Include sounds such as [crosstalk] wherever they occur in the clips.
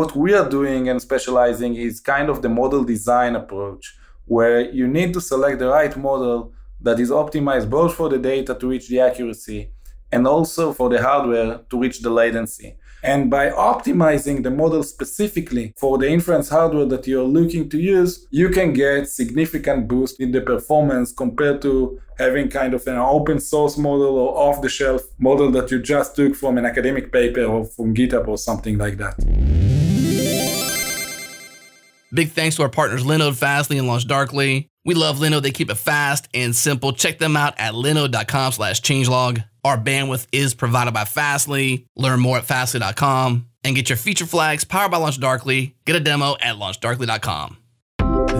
what we are doing and specializing is kind of the model design approach, where you need to select the right model that is optimized both for the data to reach the accuracy and also for the hardware to reach the latency. And by optimizing the model specifically for the inference hardware that you're looking to use, you can get significant boost in the performance compared to having kind of an open source model or off the shelf model that you just took from an academic paper or from GitHub or something like that. Big thanks to our partners Linode, Fastly, and LaunchDarkly. We love Linode. They keep it fast and simple. Check them out at linode.com slash changelog. Our bandwidth is provided by Fastly. Learn more at fastly.com and get your feature flags powered by LaunchDarkly. Get a demo at launchdarkly.com.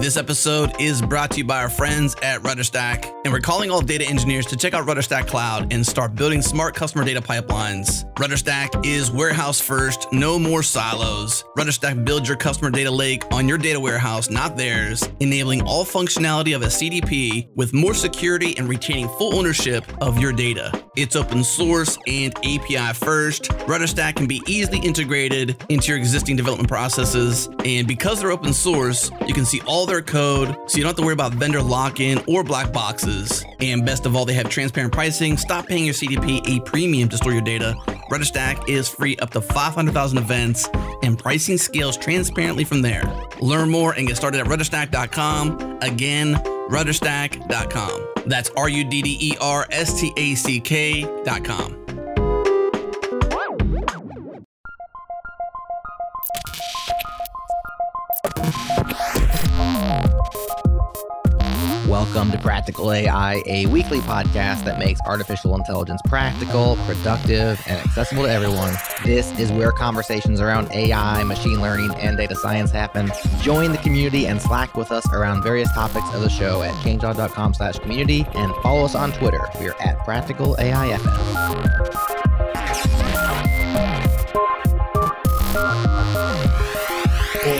This episode is brought to you by our friends at RudderStack, and we're calling all data engineers to check out RudderStack Cloud and start building smart customer data pipelines. RudderStack is warehouse first, no more silos. RudderStack builds your customer data lake on your data warehouse, not theirs, enabling all functionality of a CDP with more security and retaining full ownership of your data. It's open source and API first. RudderStack can be easily integrated into your existing development processes, and because they're open source, you can see all their code so you don't have to worry about vendor lock in or black boxes. And best of all, they have transparent pricing. Stop paying your CDP a premium to store your data. RudderStack is free up to 500,000 events, and pricing scales transparently from there. Learn more and get started at rudderstack.com. Again, rudderstack.com. That's R U D D E R S T A C K.com. Welcome to Practical AI, a weekly podcast that makes artificial intelligence practical, productive, and accessible to everyone. This is where conversations around AI, machine learning, and data science happen. Join the community and Slack with us around various topics of the show at changelog.com slash community and follow us on Twitter. We're at Practical AIFM.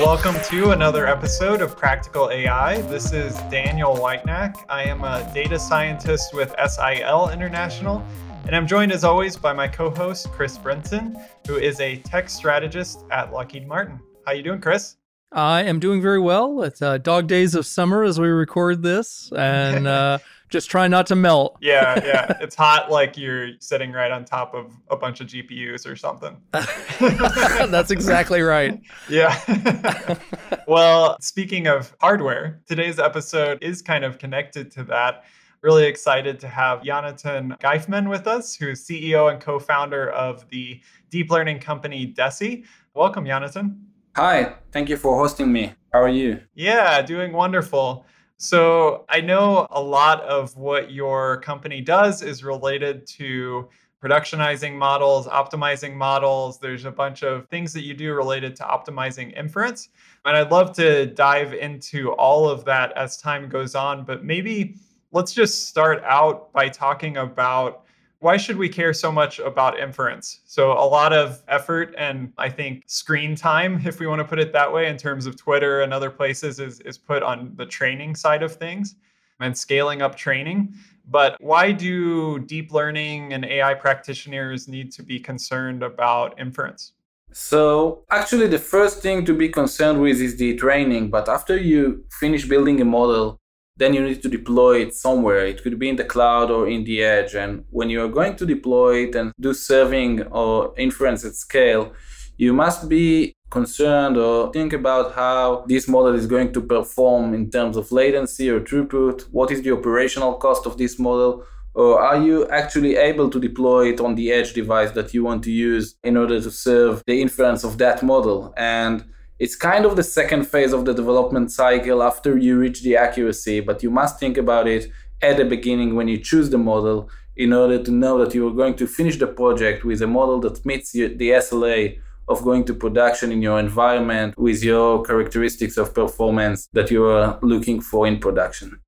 Welcome to another episode of Practical AI. This is Daniel Whitenack. I am a data scientist with SIL International, and I'm joined as always by my co-host Chris Benson, who is a tech strategist at Lockheed Martin. How you doing, Chris? I am doing very well. It's uh, dog days of summer as we record this, and [laughs] uh, just try not to melt. Yeah, yeah. [laughs] It's hot like you're sitting right on top of a bunch of GPUs or something. [laughs] That's exactly right. yeah. [laughs] well, speaking of hardware, today's episode is kind of connected to that. Really excited to have Yonatan Geifman with us, who's CEO and co founder of the deep learning company Deci. Welcome, Yonatan. Hi, thank you for hosting me. How are you? Yeah, doing wonderful. So I know a lot of what your company does is related to productionizing models, optimizing models. There's a bunch of things that you do related to optimizing inference. And I'd love to dive into all of that as time goes on. But maybe let's just start out by talking about why should we care so much about inference? So, a lot of effort and I think screen time, if we want to put it that way, in terms of Twitter and other places, is, is put on the training side of things and scaling up training. But why do deep learning and AI practitioners need to be concerned about inference? So, actually, the first thing to be concerned with is the training. But after you finish building a model, then you need to deploy it somewhere. It could be in the cloud or in the edge. And when you are going to deploy it and do serving or inference at scale, you must be concerned or think about how this model is going to perform in terms of latency or throughput. What is the operational cost of this model? Or are you actually able to deploy it on the edge device that you want to use in order to serve the inference of that model? And it's kind of the second phase of the development cycle after you reach the accuracy, but you must think about it at the beginning when you choose the model in order to know that you are going to finish the project with a model that meets the SLA of going to production in your environment with your characteristics of performance that you are looking for in production.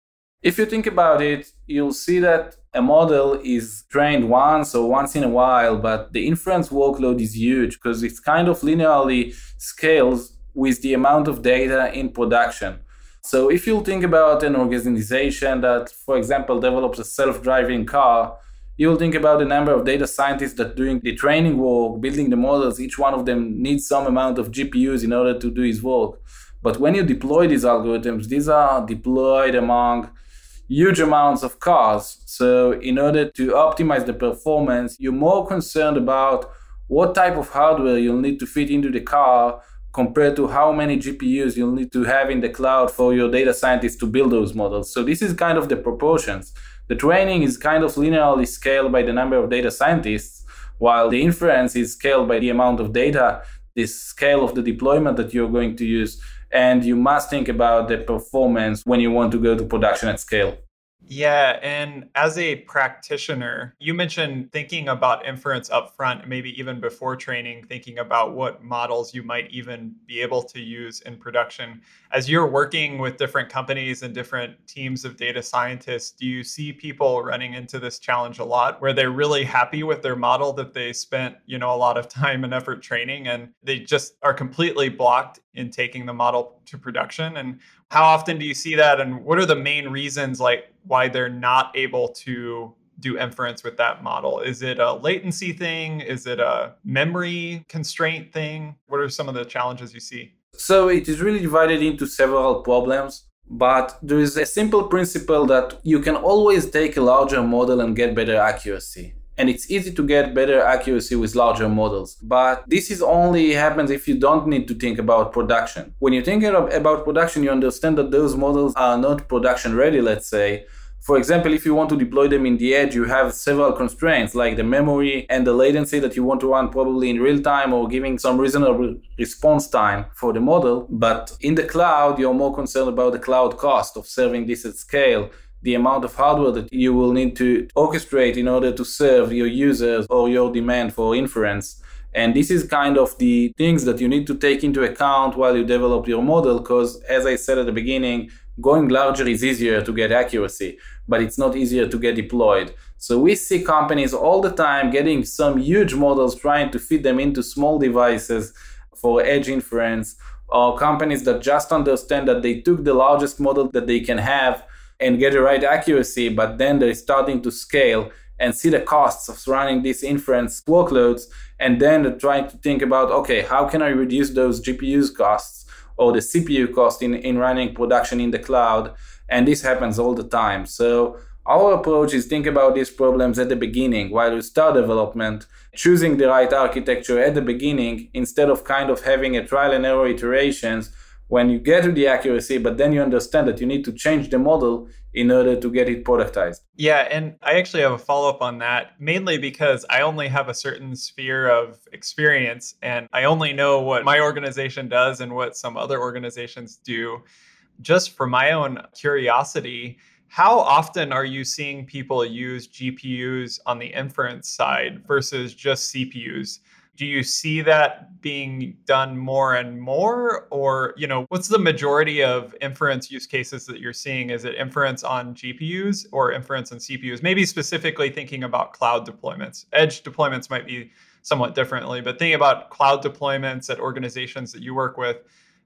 If you think about it, you'll see that a model is trained once or once in a while, but the inference workload is huge because it's kind of linearly scales with the amount of data in production. So if you think about an organization that, for example, develops a self-driving car, you'll think about the number of data scientists that doing the training work, building the models, each one of them needs some amount of GPUs in order to do his work. But when you deploy these algorithms, these are deployed among huge amounts of cars. So in order to optimize the performance, you're more concerned about what type of hardware you'll need to fit into the car compared to how many GPUs you'll need to have in the cloud for your data scientists to build those models. So this is kind of the proportions. The training is kind of linearly scaled by the number of data scientists, while the inference is scaled by the amount of data, the scale of the deployment that you're going to use. And you must think about the performance when you want to go to production at scale. Yeah. And as a practitioner, you mentioned thinking about inference upfront, maybe even before training, thinking about what models you might even be able to use in production. As you're working with different companies and different teams of data scientists, do you see people running into this challenge a lot where they're really happy with their model that they spent, you know, a lot of [laughs] time and effort training and they just are completely blocked in taking the model to production? And how often do you see that? And what are the main reasons like why they're not able to do inference with that model? Is it a latency thing? Is it a memory constraint thing? What are some of the challenges you see? So it is really divided into several problems. But there is a simple principle that you can always take a larger model and get better accuracy and it's easy to get better accuracy with larger models. But this is only happens if you don't need to think about production. When you're thinking about production, you understand that those models are not production ready, let's say. For example, if you want to deploy them in the edge, you have several constraints like the memory and the latency that you want to run probably in real time or giving some reasonable response time for the model. But in the cloud, you're more concerned about the cloud cost of serving this at scale the amount of hardware that you will need to orchestrate in order to serve your users or your demand for inference. And this is kind of the things that you need to take into account while you develop your model, because as I said at the beginning, going larger is easier to get accuracy, but it's not easier to get deployed. So we see companies all the time getting some huge models, trying to fit them into small devices for edge inference, or companies that just understand that they took the largest model that they can have and get the right accuracy, but then they're starting to scale and see the costs of running these inference workloads, and then trying to think about, okay, how can I reduce those GPUs costs or the CPU cost in, in running production in the cloud? And this happens all the time. So our approach is think about these problems at the beginning while you start development, choosing the right architecture at the beginning instead of kind of having a trial and error iterations when you get to the accuracy, but then you understand that you need to change the model in order to get it productized. Yeah, and I actually have a follow up on that, mainly because I only have a certain sphere of experience and I only know what my organization does and what some other organizations do. Just for my own curiosity, how often are you seeing people use GPUs on the inference side versus just CPUs? Do you see that being done more and more? Or you know what's the majority of inference use cases that you're seeing? Is it inference on gpus or inference on cpus maybe specifically thinking about cloud deployments. Edge deployments might be somewhat differently but thinking about cloud deployments at organizations that you work with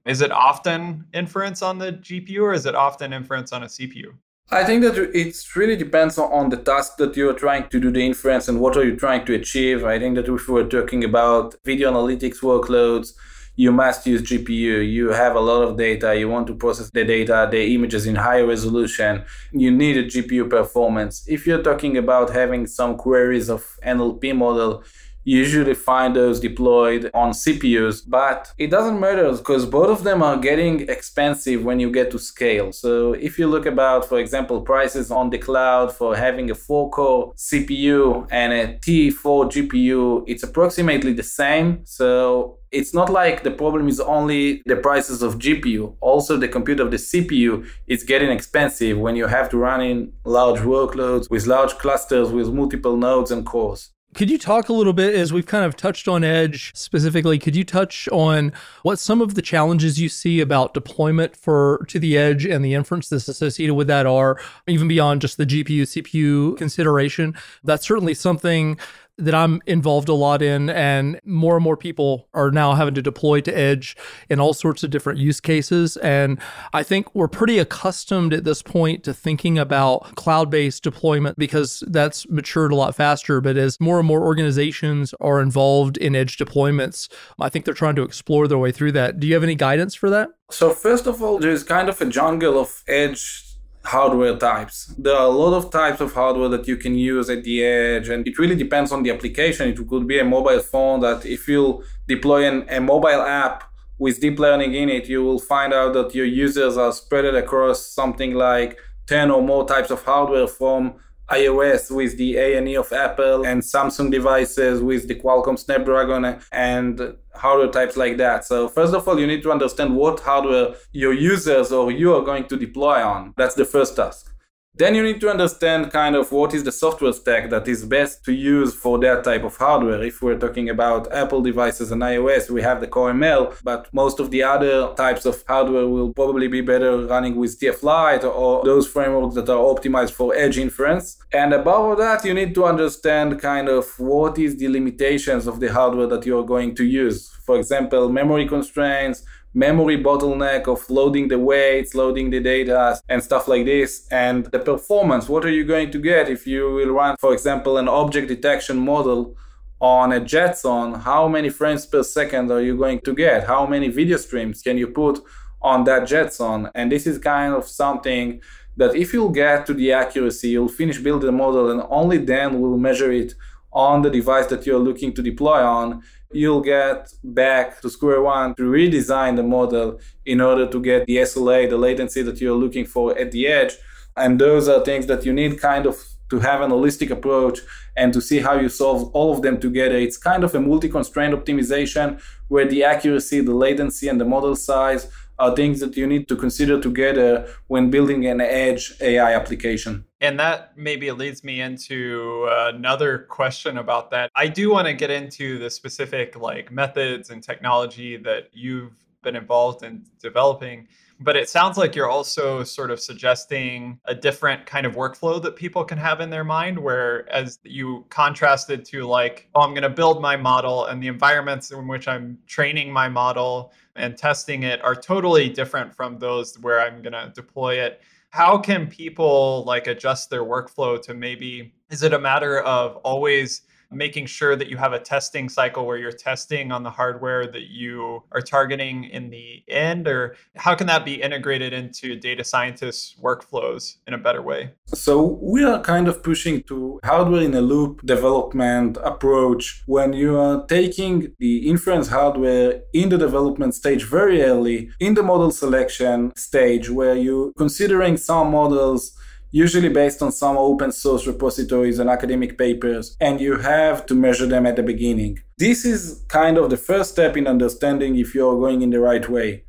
is it often inference on the gpu or is it often inference on a cpu I think that it really depends on the task that you're trying to do the inference and what are you trying to achieve. I think that if we're talking about video analytics workloads, you must use GPU. You have a lot of data. You want to process the data, the images in high resolution. You need a GPU performance. If you're talking about having some queries of NLP model, usually find those deployed on CPUs, but it doesn't matter because both of them are getting expensive when you get to scale. So if you look about, for example, prices on the cloud for having a four core CPU and a T4 GPU, it's approximately the same. So it's not like the problem is only the prices of GPU. Also, the compute of the CPU is getting expensive when you have to run in large workloads with large clusters with multiple nodes and cores. Could you talk a little bit as we've kind of touched on Edge specifically? Could you touch on what some of the challenges you see about deployment for to the edge and the inference that's associated with that are, even beyond just the GPU CPU consideration? That's certainly something that I'm involved a lot in, and more and more people are now having to deploy to Edge in all sorts of different use cases. And I think we're pretty accustomed at this point to thinking about cloud based deployment because that's matured a lot faster. But as more and more organizations are involved in Edge deployments, I think they're trying to explore their way through that. Do you have any guidance for that? So, first of all, there's kind of a jungle of Edge hardware types. There are a lot of types of hardware that you can use at the edge, and it really depends on the application. It could be a mobile phone that if you deploy an, a mobile app with deep learning in it, you will find out that your users are spread across something like 10 or more types of hardware from iOS with the ANE of Apple and Samsung devices with the Qualcomm Snapdragon and hardware types like that. So first of all, you need to understand what hardware your users or you are going to deploy on. That's the first task. Then you need to understand kind of what is the software stack that is best to use for that type of hardware. If we're talking about Apple devices and iOS, we have the Core ML, but most of the other types of hardware will probably be better running with TF Lite or those frameworks that are optimized for edge inference. And above that, you need to understand kind of what is the limitations of the hardware that you're going to use. For example, memory constraints, memory bottleneck of loading the weights, loading the data, and stuff like this. And the performance, what are you going to get if you will run, for example, an object detection model on a Jetson? How many frames per second are you going to get? How many video streams can you put on that Jetson? And this is kind of something that if you'll get to the accuracy, you'll finish building the model and only then we'll measure it on the device that you're looking to deploy on, you'll get back to square one to redesign the model in order to get the SLA, the latency that you're looking for at the edge. And those are things that you need kind of to have an holistic approach and to see how you solve all of them together. It's kind of a multi constraint optimization where the accuracy, the latency, and the model size are things that you need to consider together when building an edge AI application. And that maybe leads me into another question about that. I do want to get into the specific like methods and technology that you've been involved in developing. But it sounds like you're also sort of suggesting a different kind of workflow that people can have in their mind, where as you contrasted to like, oh, I'm going to build my model and the environments in which I'm training my model and testing it are totally different from those where I'm going to deploy it. How can people like adjust their workflow to maybe, is it a matter of always making sure that you have a testing cycle where you're testing on the hardware that you are targeting in the end or how can that be integrated into data scientists workflows in a better way? So we are kind of pushing to hardware in a loop development approach. When you are taking the inference hardware in the development stage very early in the model selection stage where you considering some models usually based on some open source repositories and academic papers, and you have to measure them at the beginning. This is kind of the first step in understanding if you're going in the right way.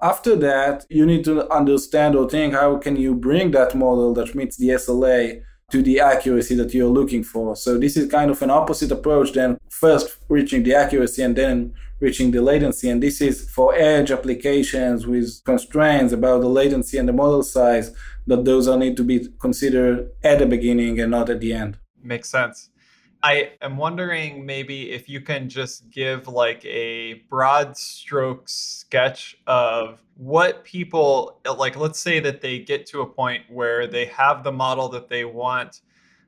After that, you need to understand or think how can you bring that model that meets the SLA to the accuracy that you're looking for. So this is kind of an opposite approach than first reaching the accuracy and then reaching the latency. And this is for edge applications with constraints about the latency and the model size that those are need to be considered at the beginning and not at the end. Makes sense. I am wondering maybe if you can just give like a broad stroke sketch of what people uh, like let's say that they get to a point where they have the model that they want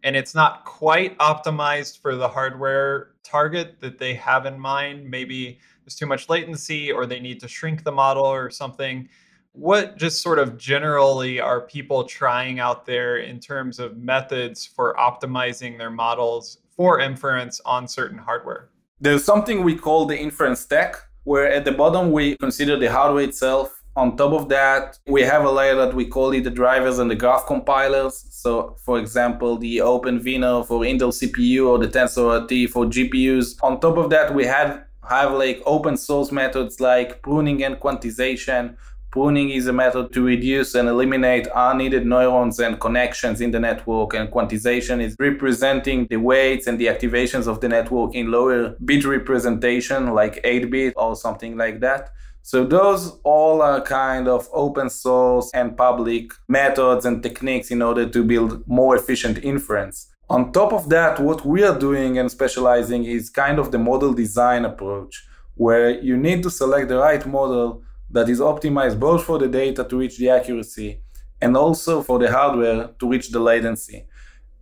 and it's not quite optimized for the hardware target that they have in mind. Maybe there's too much latency or they need to shrink the model or something. What just sort of generally are people trying out there in terms of methods for optimizing their models for inference on certain hardware? There's something we call the inference stack, where at the bottom we consider the hardware itself. On top of that, we have a layer that we call it the drivers and the graph compilers. So, for example, the OpenVINO for Intel CPU or the TensorRT for GPUs. On top of that, we have have like open source methods like pruning and quantization Pruning is a method to reduce and eliminate unneeded neurons and connections in the network, and quantization is representing the weights and the activations of the network in lower bit representation, like 8 bit or something like that. So those all are kind of open source and public methods and techniques in order to build more efficient inference. On top of that, what we are doing and specializing is kind of the model design approach, where you need to select the right model that is optimized both for the data to reach the accuracy and also for the hardware to reach the latency.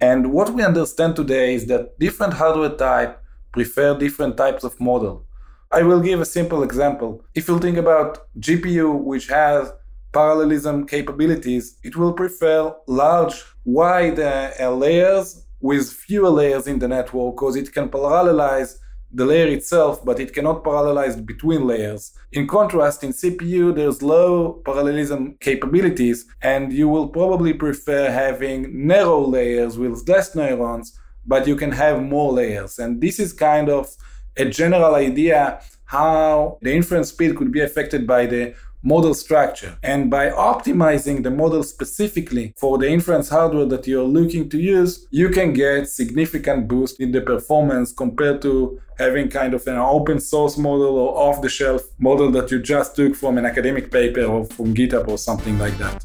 And what we understand today is that different hardware type prefer different types of model. I will give a simple example. If you think about GPU, which has parallelism capabilities, it will prefer large, wide uh, layers with fewer layers in the network because it can parallelize the layer itself, but it cannot parallelize between layers. In contrast, in CPU, there's low parallelism capabilities, and you will probably prefer having narrow layers with less neurons, but you can have more layers. And this is kind of a general idea how the inference speed could be affected by the model structure. And by optimizing the model specifically for the inference hardware that you're looking to use, you can get significant boost in the performance compared to having kind of an open source model or off the shelf model that you just took from an academic paper or from GitHub or something like that.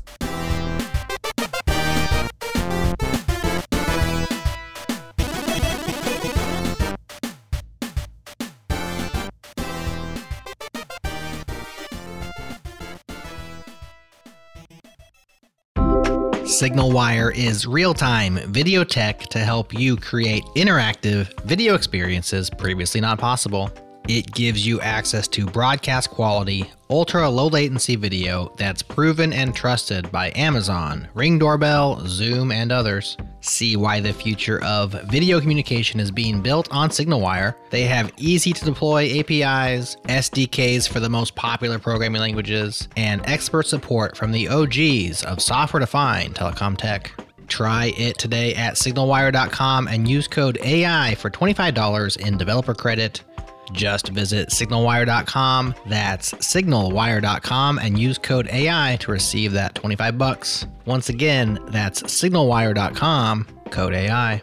SignalWire is real time video tech to help you create interactive video experiences previously not possible. It gives you access to broadcast quality, ultra low latency video that's proven and trusted by Amazon, Ring Doorbell, Zoom, and others. See why the future of video communication is being built on SignalWire. They have easy to deploy APIs, SDKs for the most popular programming languages, and expert support from the OGs of software defined telecom tech. Try it today at signalwire.com and use code AI for $25 in developer credit. Just visit signalwire.com. That's signalwire.com and use code AI to receive that 25 bucks. Once again, that's signalwire.com, code AI.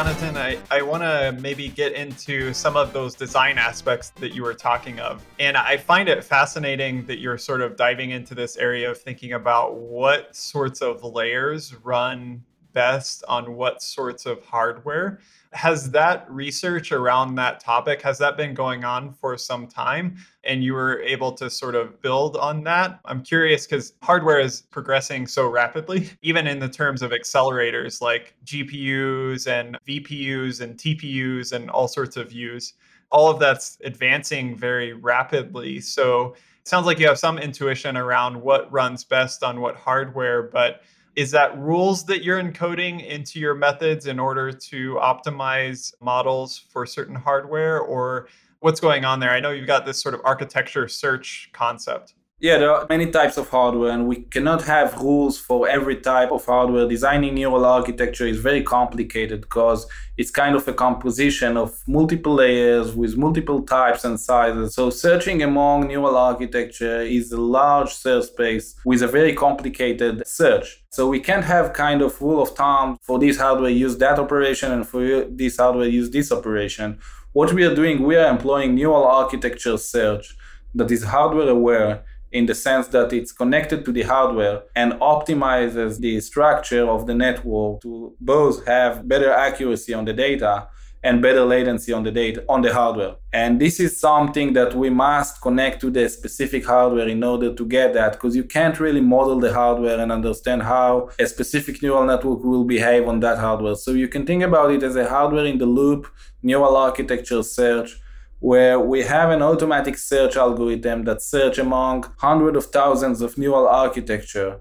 Jonathan, I, I want to maybe get into some of those design aspects that you were talking of. And I find it fascinating that you're sort of diving into this area of thinking about what sorts of layers run best on what sorts of hardware. Has that research around that topic has that been going on for some time and you were able to sort of build on that? I'm curious cuz hardware is progressing so rapidly [laughs] even in the terms of accelerators like GPUs and VPUs and TPUs and all sorts of U's. All of that's advancing very rapidly. So it sounds like you have some intuition around what runs best on what hardware, but is that rules that you're encoding into your methods in order to optimize models for certain hardware or what's going on there? I know you've got this sort of architecture search concept. Yeah, there are many types of hardware, and we cannot have rules for every type of hardware. Designing neural architecture is very complicated because it's kind of a composition of multiple layers with multiple types and sizes. So, searching among neural architecture is a large search space with a very complicated search. So, we can't have kind of rule of thumb for this hardware use that operation and for this hardware use this operation. What we are doing, we are employing neural architecture search that is hardware aware in the sense that it's connected to the hardware and optimizes the structure of the network to both have better accuracy on the data and better latency on the data on the hardware. And this is something that we must connect to the specific hardware in order to get that because you can't really model the hardware and understand how a specific neural network will behave on that hardware. So you can think about it as a hardware in the loop neural architecture search where we have an automatic search algorithm that search among hundreds of thousands of neural architecture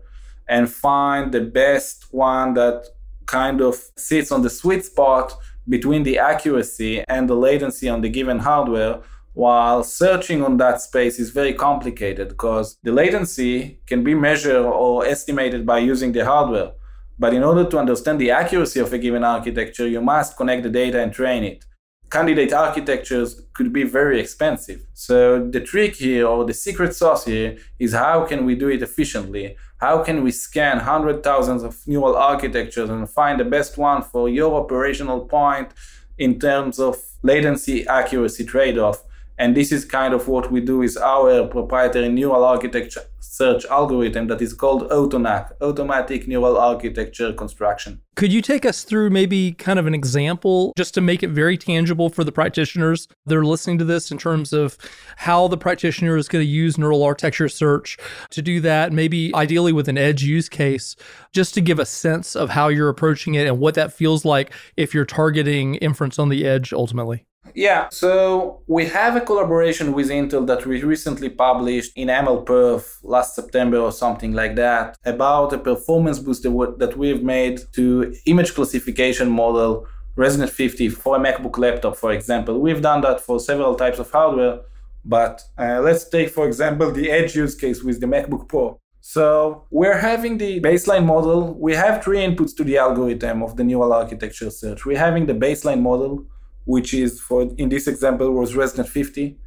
and find the best one that kind of sits on the sweet spot between the accuracy and the latency on the given hardware while searching on that space is very complicated because the latency can be measured or estimated by using the hardware. But in order to understand the accuracy of a given architecture you must connect the data and train it candidate architectures could be very expensive. So the trick here or the secret sauce here is how can we do it efficiently? How can we scan hundred thousands of neural architectures and find the best one for your operational point in terms of latency accuracy trade off. And this is kind of what we do is our proprietary neural architecture search algorithm that is called AutoNAC, Automatic Neural Architecture Construction. Could you take us through maybe kind of an example just to make it very tangible for the practitioners that are listening to this in terms of how the practitioner is going to use neural architecture search to do that, maybe ideally with an edge use case, just to give a sense of how you're approaching it and what that feels like if you're targeting inference on the edge ultimately? Yeah, so we have a collaboration with Intel that we recently published in MLPerf last September or something like that about a performance booster that we've made to image classification model ResNet 50 for a MacBook laptop, for example. We've done that for several types of hardware, but uh, let's take, for example, the edge use case with the MacBook Pro. So we're having the baseline model. We have three inputs to the algorithm of the neural architecture search. We're having the baseline model, which is for in this example was ResNet 50.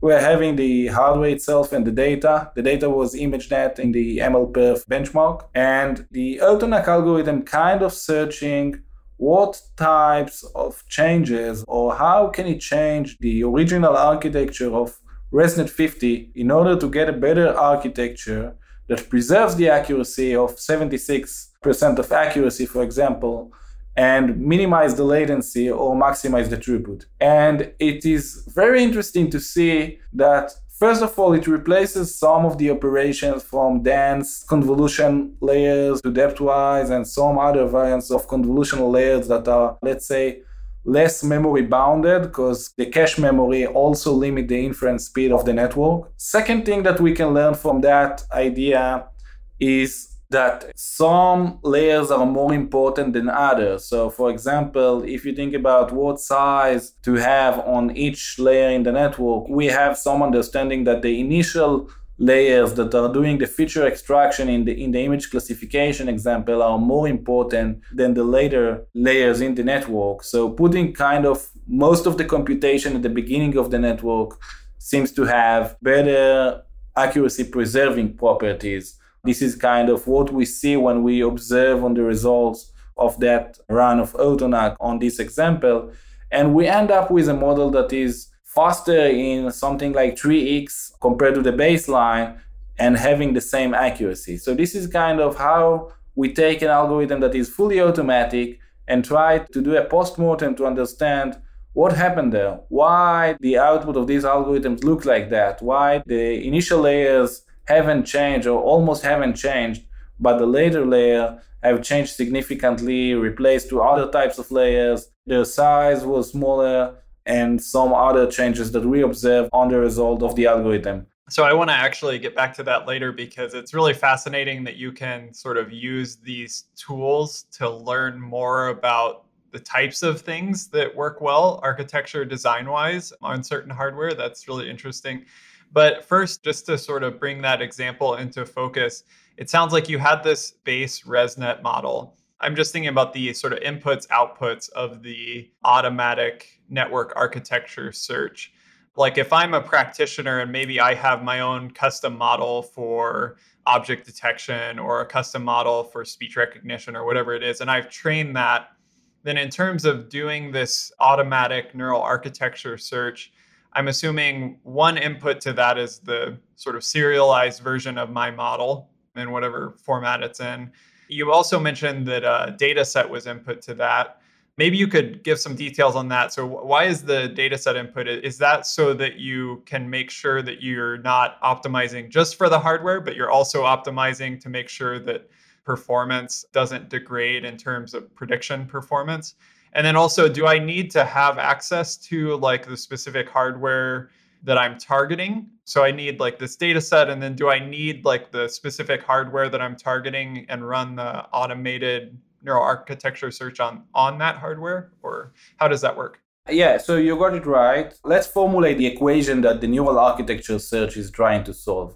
We're having the hardware itself and the data. The data was ImageNet in the MLPerf benchmark, and the AutoNAC algorithm kind of searching what types of changes or how can it change the original architecture of ResNet 50 in order to get a better architecture that preserves the accuracy of 76% of accuracy, for example, and minimize the latency or maximize the throughput. And it is very interesting to see that First of all, it replaces some of the operations from dense convolution layers to depthwise and some other variants of convolutional layers that are, let's say, less memory bounded because the cache memory also limit the inference speed of the network. Second thing that we can learn from that idea is that some layers are more important than others. So, for example, if you think about what size to have on each layer in the network, we have some understanding that the initial layers that are doing the feature extraction in the in the image classification example are more important than the later layers in the network. So putting kind of most of the computation at the beginning of the network seems to have better accuracy preserving properties this is kind of what we see when we observe on the results of that run of AutoNAC on this example. And we end up with a model that is faster in something like 3x compared to the baseline and having the same accuracy. So this is kind of how we take an algorithm that is fully automatic and try to do a postmortem to understand what happened there, why the output of these algorithms look like that, why the initial layers haven't changed or almost haven't changed, but the later layer have changed significantly, replaced to other types of layers. Their size was smaller, and some other changes that we observe on the result of the algorithm. So I want to actually get back to that later because it's really fascinating that you can sort of use these tools to learn more about the types of things that work well architecture design wise on certain hardware. That's really interesting. But first, just to sort of bring that example into focus, it sounds like you had this base ResNet model. I'm just thinking about the sort of inputs, outputs of the automatic network architecture search. Like if I'm a practitioner and maybe I have my own custom model for object detection or a custom model for speech recognition or whatever it is, and I've trained that, then in terms of doing this automatic neural architecture search, I'm assuming one input to that is the sort of serialized version of my model in whatever format it's in. You also mentioned that a data set was input to that. Maybe you could give some details on that. So, why is the data set input? Is that so that you can make sure that you're not optimizing just for the hardware, but you're also optimizing to make sure that performance doesn't degrade in terms of prediction performance? And then also, do I need to have access to like the specific hardware that I'm targeting? So I need like this data set, and then do I need like the specific hardware that I'm targeting and run the automated neural architecture search on on that hardware, or how does that work? Yeah, so you got it right. Let's formulate the equation that the neural architecture search is trying to solve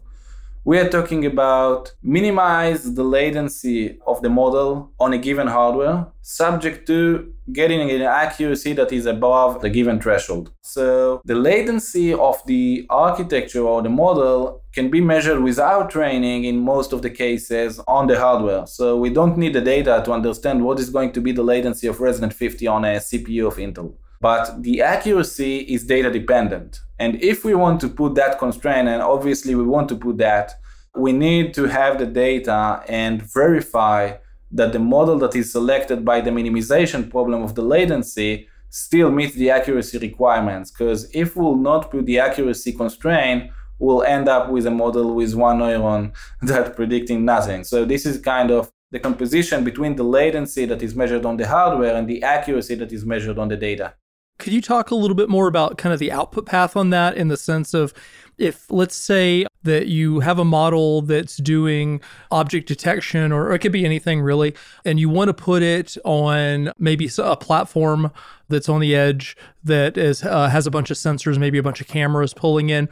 we are talking about minimize the latency of the model on a given hardware subject to getting an accuracy that is above the given threshold. So the latency of the architecture or the model can be measured without training in most of the cases on the hardware. So we don't need the data to understand what is going to be the latency of ResNet 50 on a CPU of Intel. but the accuracy is data dependent. And if we want to put that constraint, and obviously we want to put that, we need to have the data and verify that the model that is selected by the minimization problem of the latency still meets the accuracy requirements. Because if we'll not put the accuracy constraint, we'll end up with a model with one neuron [laughs] that predicting nothing. So this is kind of the composition between the latency that is measured on the hardware and the accuracy that is measured on the data. Could you talk a little bit more about kind of the output path on that in the sense of if, let's say, that you have a model that's doing object detection, or it could be anything really, and you want to put it on maybe a platform that's on the edge that is uh, has a bunch of sensors, maybe a bunch of cameras pulling in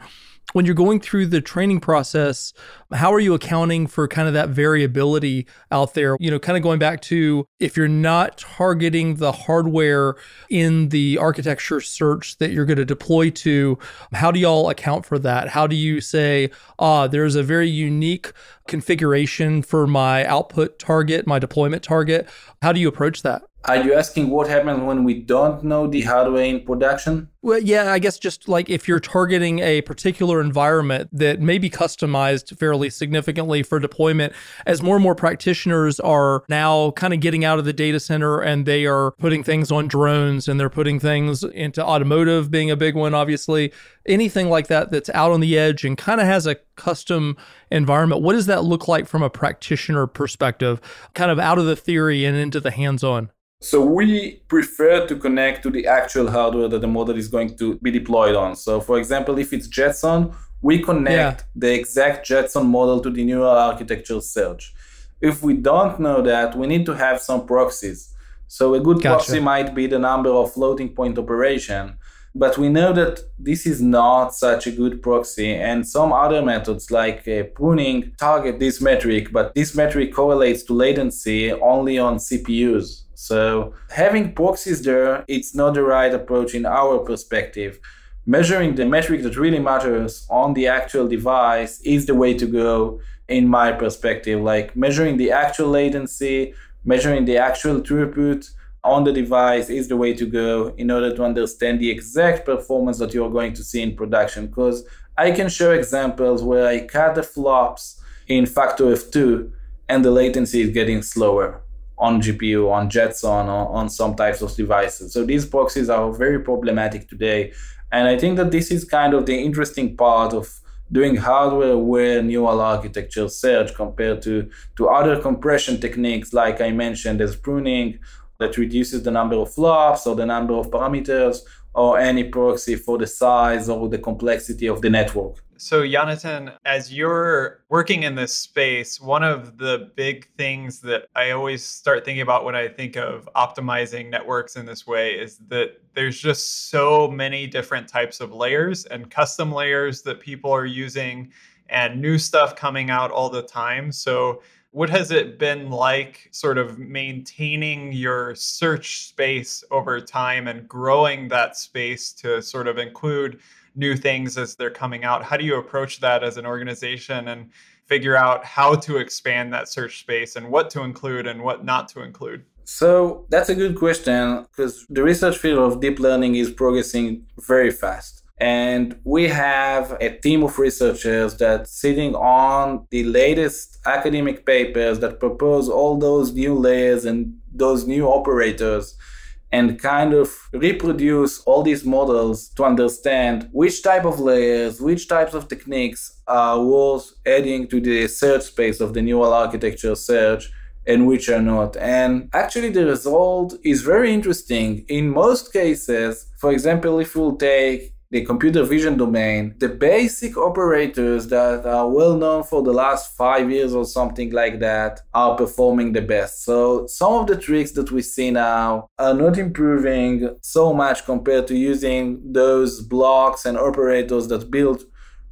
when you're going through the training process, how are you accounting for kind of that variability out there? You know, kind of going back to if you're not targeting the hardware in the architecture search that you're going to deploy to, how do y'all account for that? How do you say, ah, there's a very unique configuration for my output target, my deployment target? How do you approach that? Are you asking what happens when we don't know the hardware in production? Well, yeah, I guess just like if you're targeting a particular environment that may be customized fairly significantly for deployment, as more and more practitioners are now kind of getting out of the data center and they are putting things on drones and they're putting things into automotive being a big one, obviously. Anything like that that's out on the edge and kind of has a custom environment, what does that look like from a practitioner perspective, kind of out of the theory and into the hands on? So we prefer to connect to the actual hardware that the model is going to be deployed on. So for example, if it's Jetson, we connect yeah. the exact Jetson model to the neural architecture search. If we don't know that, we need to have some proxies. So a good gotcha. proxy might be the number of floating point operation, but we know that this is not such a good proxy and some other methods like uh, pruning target this metric, but this metric correlates to latency only on CPUs. So having proxies there, it's not the right approach in our perspective. Measuring the metric that really matters on the actual device is the way to go in my perspective. Like measuring the actual latency, measuring the actual throughput on the device is the way to go in order to understand the exact performance that you're going to see in production. Because I can show examples where I cut the flops in factor of two and the latency is getting slower on GPU, on Jetson, or on some types of devices. So these proxies are very problematic today. And I think that this is kind of the interesting part of doing hardware aware neural architecture search compared to, to other compression techniques, like I mentioned, as pruning that reduces the number of flops or the number of parameters or any proxy for the size or the complexity of the network. So, Yonatan, as you're working in this space, one of the big things that I always start thinking about when I think of optimizing networks in this way is that there's just so many different types of layers and custom layers that people are using and new stuff coming out all the time. So, what has it been like sort of maintaining your search space over time and growing that space to sort of include new things as they're coming out? How do you approach that as an organization and figure out how to expand that search space and what to include and what not to include? So that's a good question because the research field of deep learning is progressing very fast and we have a team of researchers that sitting on the latest academic papers that propose all those new layers and those new operators and kind of reproduce all these models to understand which type of layers, which types of techniques are worth adding to the search space of the neural architecture search and which are not. And actually, the result is very interesting. In most cases, for example, if we'll take the computer vision domain, the basic operators that are well known for the last five years or something like that are performing the best. So some of the tricks that we see now are not improving so much compared to using those blocks and operators that built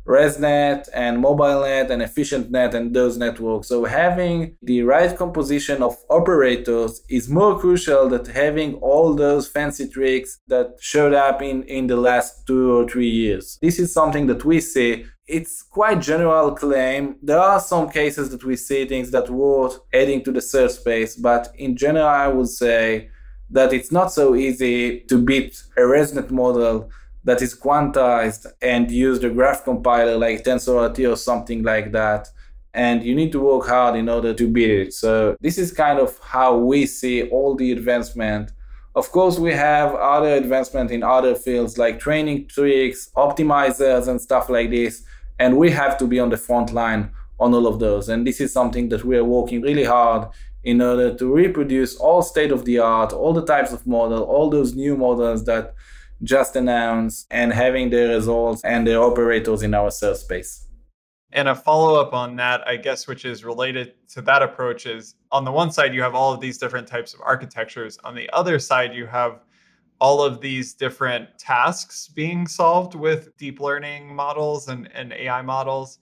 ResNet and MobileNet and EfficientNet and those networks. So having the right composition of operators is more crucial than having all those fancy tricks that showed up in, in the last two or three years. This is something that we see. It's quite general claim. There are some cases that we see things that worth adding to the search space, but in general, I would say that it's not so easy to beat a ResNet model that is quantized and use the graph compiler like TensorRT or something like that. And you need to work hard in order to beat it. So this is kind of how we see all the advancement. Of course, we have other advancement in other fields like training tricks, optimizers, and stuff like this. And we have to be on the front line on all of those. And this is something that we are working really hard in order to reproduce all state of the art, all the types of model, all those new models that just announced and having the results and the operators in our search space. And a follow up on that, I guess, which is related to that approach is on the one side, you have all of these different types of architectures. On the other side, you have all of these different tasks being solved with deep learning models and, and AI models.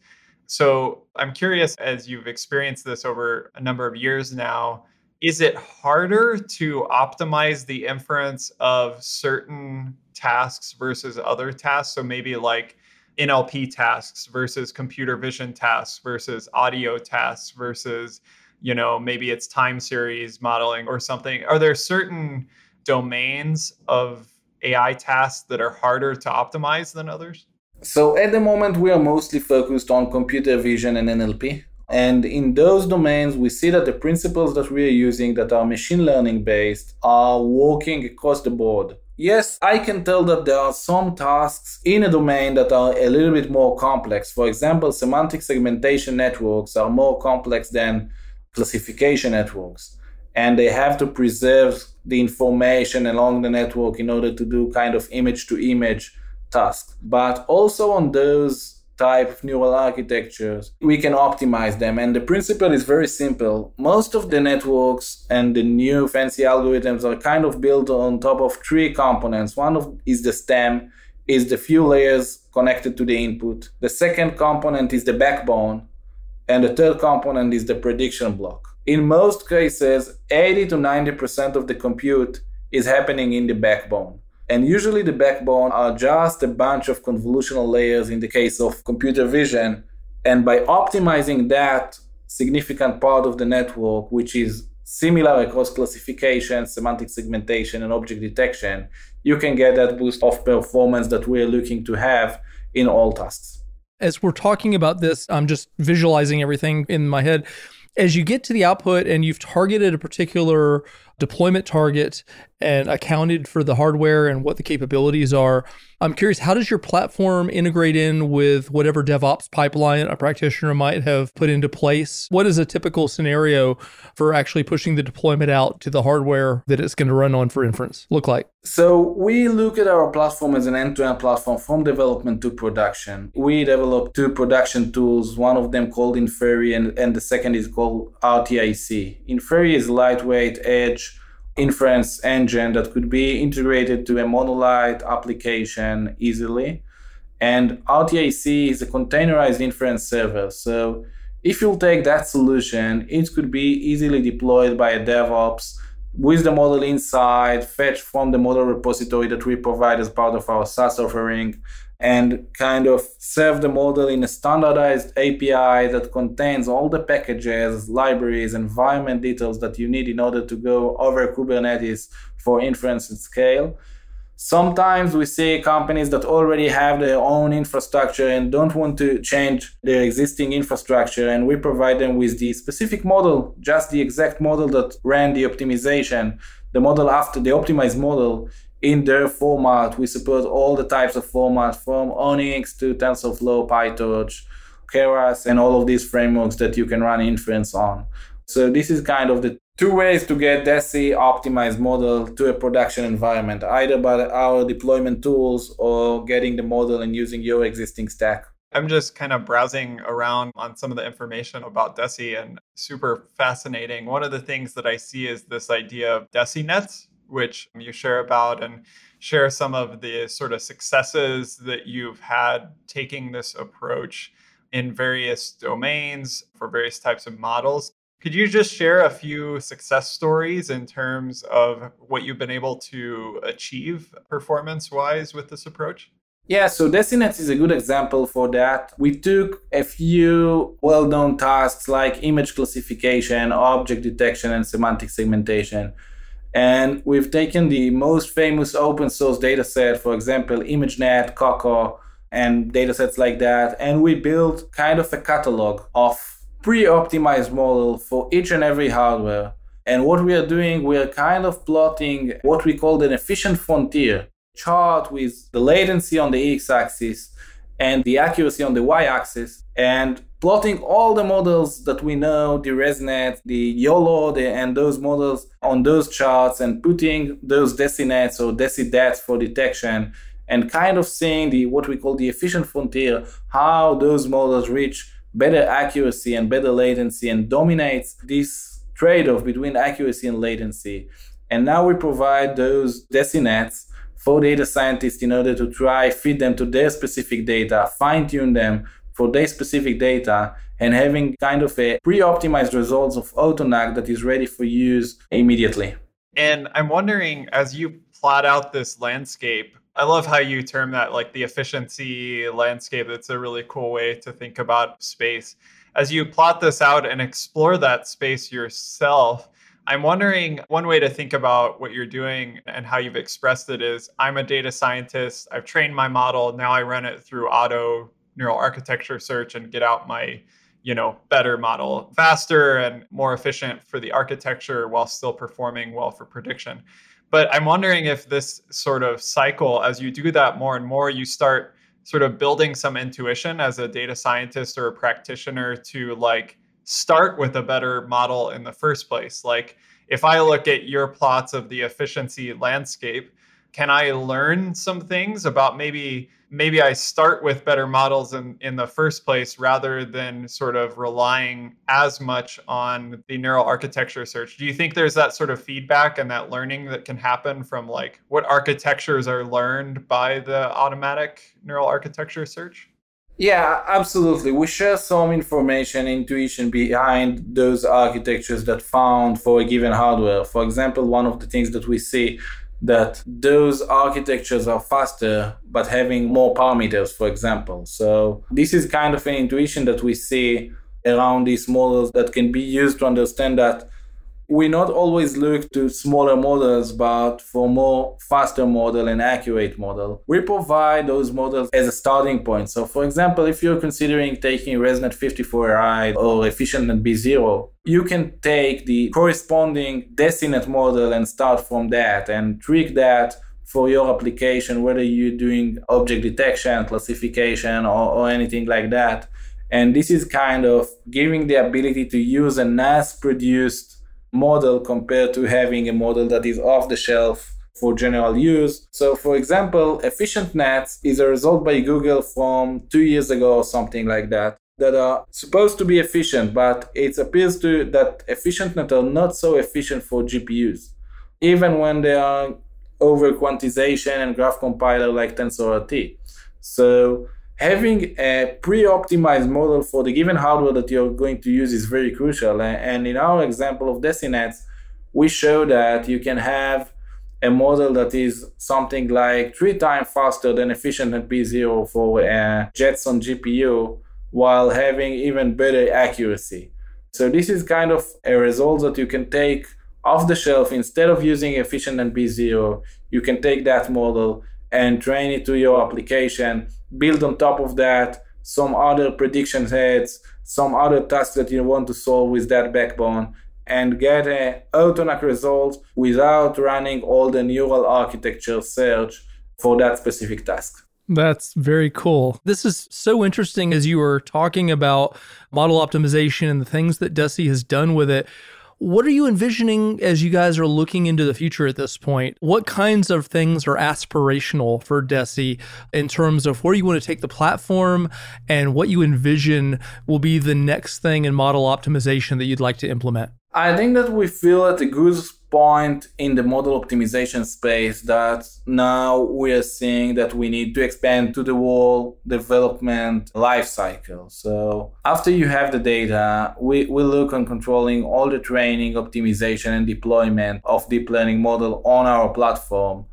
So I'm curious, as you've experienced this over a number of years now, is it harder to optimize the inference of certain tasks versus other tasks? So maybe like NLP tasks versus computer vision tasks versus audio tasks versus, you know, maybe it's time series modeling or something. Are there certain domains of AI tasks that are harder to optimize than others? So at the moment, we are mostly focused on computer vision and NLP. And in those domains, we see that the principles that we are using that are machine learning based are working across the board. Yes, I can tell that there are some tasks in a domain that are a little bit more complex. For example, semantic segmentation networks are more complex than classification networks. And they have to preserve the information along the network in order to do kind of image to image tasks. But also on those type of neural architectures, we can optimize them. And the principle is very simple. Most of the networks and the new fancy algorithms are kind of built on top of three components. One of is the stem, is the few layers connected to the input. The second component is the backbone, and the third component is the prediction block. In most cases, 80 to 90% of the compute is happening in the backbone. And usually the backbone are just a bunch of convolutional layers in the case of computer vision. And by optimizing that significant part of the network, which is similar across classification, semantic segmentation, and object detection, you can get that boost of performance that we're looking to have in all tasks. As we're talking about this, I'm just visualizing everything in my head. As you get to the output and you've targeted a particular deployment target and accounted for the hardware and what the capabilities are. I'm curious, how does your platform integrate in with whatever DevOps pipeline a practitioner might have put into place? What is a typical scenario for actually pushing the deployment out to the hardware that it's going to run on for inference look like? So we look at our platform as an end-to-end platform from development to production. We develop two production tools, one of them called Infery and, and the second is called RTIC. Infery is lightweight edge inference engine that could be integrated to a monolith application easily. And RTIC is a containerized inference server. So if you'll take that solution, it could be easily deployed by a DevOps with the model inside, fetched from the model repository that we provide as part of our SaaS offering, and kind of serve the model in a standardized API that contains all the packages, libraries, environment details that you need in order to go over Kubernetes for inference at scale. Sometimes we see companies that already have their own infrastructure and don't want to change their existing infrastructure, and we provide them with the specific model, just the exact model that ran the optimization, the model after the optimized model in their format. We support all the types of format from ONNX to TensorFlow, PyTorch, Keras, and all of these frameworks that you can run inference on. So this is kind of the two ways to get Deci optimized model to a production environment, either by our deployment tools or getting the model and using your existing stack. I'm just kind of browsing around on some of the information about Deci and super fascinating. One of the things that I see is this idea of DeciNets, which you share about and share some of the sort of successes that you've had taking this approach in various domains for various types of models. Could you just share a few success stories in terms of what you've been able to achieve performance wise with this approach? Yeah, so DeciNet is a good example for that. We took a few well known tasks like image classification, object detection, and semantic segmentation And we've taken the most famous open source data set, for example, ImageNet, Coco, and data sets like that. And we built kind of a catalog of pre-optimized model for each and every hardware. And what we are doing, we are kind of plotting what we call an efficient frontier chart with the latency on the x-axis and the accuracy on the y-axis and plotting all the models that we know, the ResNet, the YOLO, the, and those models on those charts and putting those DeciNets or DeciDets for detection and kind of seeing the what we call the efficient frontier, how those models reach better accuracy and better latency and dominates this trade-off between accuracy and latency. And now we provide those DeciNets for data scientists in order to try feed them to their specific data, fine-tune them for their specific data, and having kind of a pre-optimized results of AutoNAC that is ready for use immediately. And I'm wondering, as you plot out this landscape, I love how you term that like the efficiency landscape. It's a really cool way to think about space. As you plot this out and explore that space yourself, I'm wondering one way to think about what you're doing and how you've expressed it is I'm a data scientist. I've trained my model. Now I run it through auto neural architecture search and get out my you know better model faster and more efficient for the architecture while still performing well for prediction but I'm wondering if this sort of cycle, as you do that more and more, you start sort of building some intuition as a data scientist or a practitioner to like start with a better model in the first place. Like if I look at your plots of the efficiency landscape, can I learn some things about maybe maybe I start with better models in, in the first place rather than sort of relying as much on the neural architecture search. Do you think there's that sort of feedback and that learning that can happen from like what architectures are learned by the automatic neural architecture search? Yeah, absolutely. We share some information, intuition behind those architectures that found for a given hardware. For example, one of the things that we see that those architectures are faster but having more parameters for example so this is kind of an intuition that we see around these models that can be used to understand that we not always look to smaller models, but for more faster model and accurate model. We provide those models as a starting point. So for example, if you're considering taking ResNet 54AI or EfficientNet B0, you can take the corresponding DeciNet model and start from that and trick that for your application, whether you're doing object detection, classification, or, or anything like that. And this is kind of giving the ability to use a NAS produced model compared to having a model that is off the shelf for general use. So, for example, EfficientNets is a result by Google from two years ago or something like that that are supposed to be efficient, but it appears to that EfficientNet are not so efficient for GPUs, even when they are over quantization and graph compiler like TensorRT. So having a pre-optimized model for the given hardware that you're going to use is very crucial. And in our example of DeciNets, we show that you can have a model that is something like three times faster than EfficientNet B0 for a Jetson GPU while having even better accuracy. So this is kind of a result that you can take off the shelf instead of using EfficientNet B0. You can take that model and train it to your application build on top of that some other prediction heads, some other tasks that you want to solve with that backbone, and get a AutoNAC result without running all the neural architecture search for that specific task. That's very cool. This is so interesting as you were talking about model optimization and the things that Deci has done with it. What are you envisioning as you guys are looking into the future at this point? What kinds of things are aspirational for Deci in terms of where you want to take the platform and what you envision will be the next thing in model optimization that you'd like to implement? I think that we feel at a good point in the model optimization space that now we are seeing that we need to expand to the whole development lifecycle. So after you have the data, we, we look on controlling all the training, optimization, and deployment of deep learning model on our platform.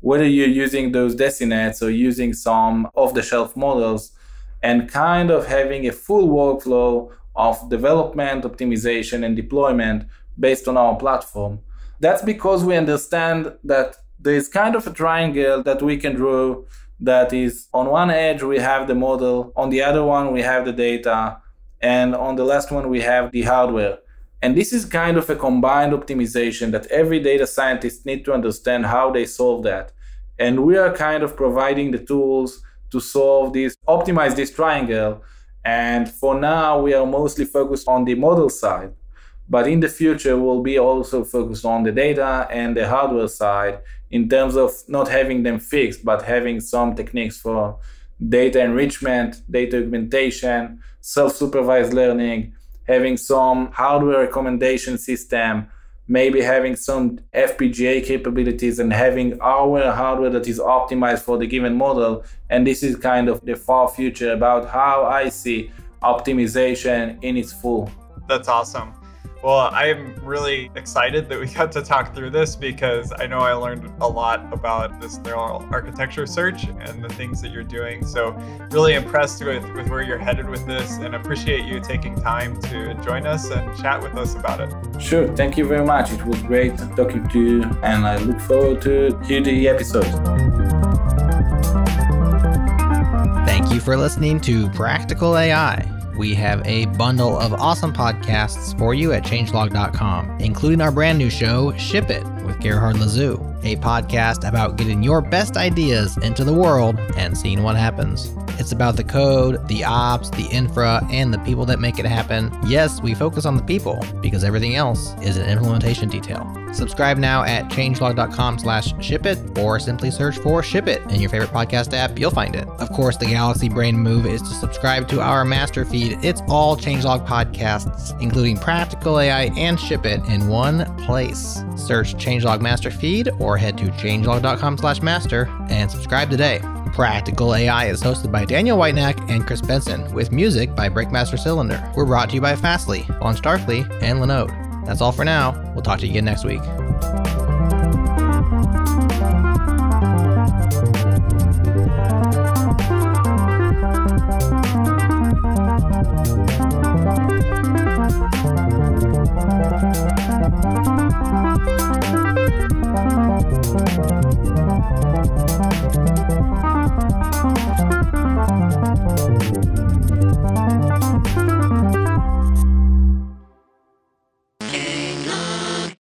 Whether you're using those DeciNets or using some off-the-shelf models, and kind of having a full workflow of development, optimization, and deployment based on our platform. That's because we understand that there is kind of a triangle that we can draw that is on one edge we have the model, on the other one we have the data, and on the last one we have the hardware. And this is kind of a combined optimization that every data scientist need to understand how they solve that. And we are kind of providing the tools to solve this, optimize this triangle. And for now, we are mostly focused on the model side. But in the future, we'll be also focused on the data and the hardware side in terms of not having them fixed, but having some techniques for data enrichment, data augmentation, self supervised learning, having some hardware recommendation system, maybe having some FPGA capabilities and having our hardware that is optimized for the given model. And this is kind of the far future about how I see optimization in its full. That's awesome. Well, I'm really excited that we got to talk through this because I know I learned a lot about this neural architecture search and the things that you're doing. So, really impressed with, with where you're headed with this and appreciate you taking time to join us and chat with us about it. Sure. Thank you very much. It was great talking to you, and I look forward to hear the episode. Thank you for listening to Practical AI. We have a bundle of awesome podcasts for you at changelog.com, including our brand new show, Ship It, with Gerhard Lazu, a podcast about getting your best ideas into the world and seeing what happens. It's about the code, the ops, the infra, and the people that make it happen. Yes, we focus on the people because everything else is an implementation detail. Subscribe now at changelog.com slash ship it or simply search for ship it in your favorite podcast app. You'll find it. Of course, the Galaxy Brain move is to subscribe to our master feed. It's all changelog podcasts, including practical AI and ship it in one place. Search changelog master feed or head to changelog.com slash master and subscribe today. Practical AI is hosted by Daniel Whitenack and Chris Benson, with music by Breakmaster Cylinder. We're brought to you by Fastly, LaunchDarkly, and Linode. That's all for now. We'll talk to you again next week.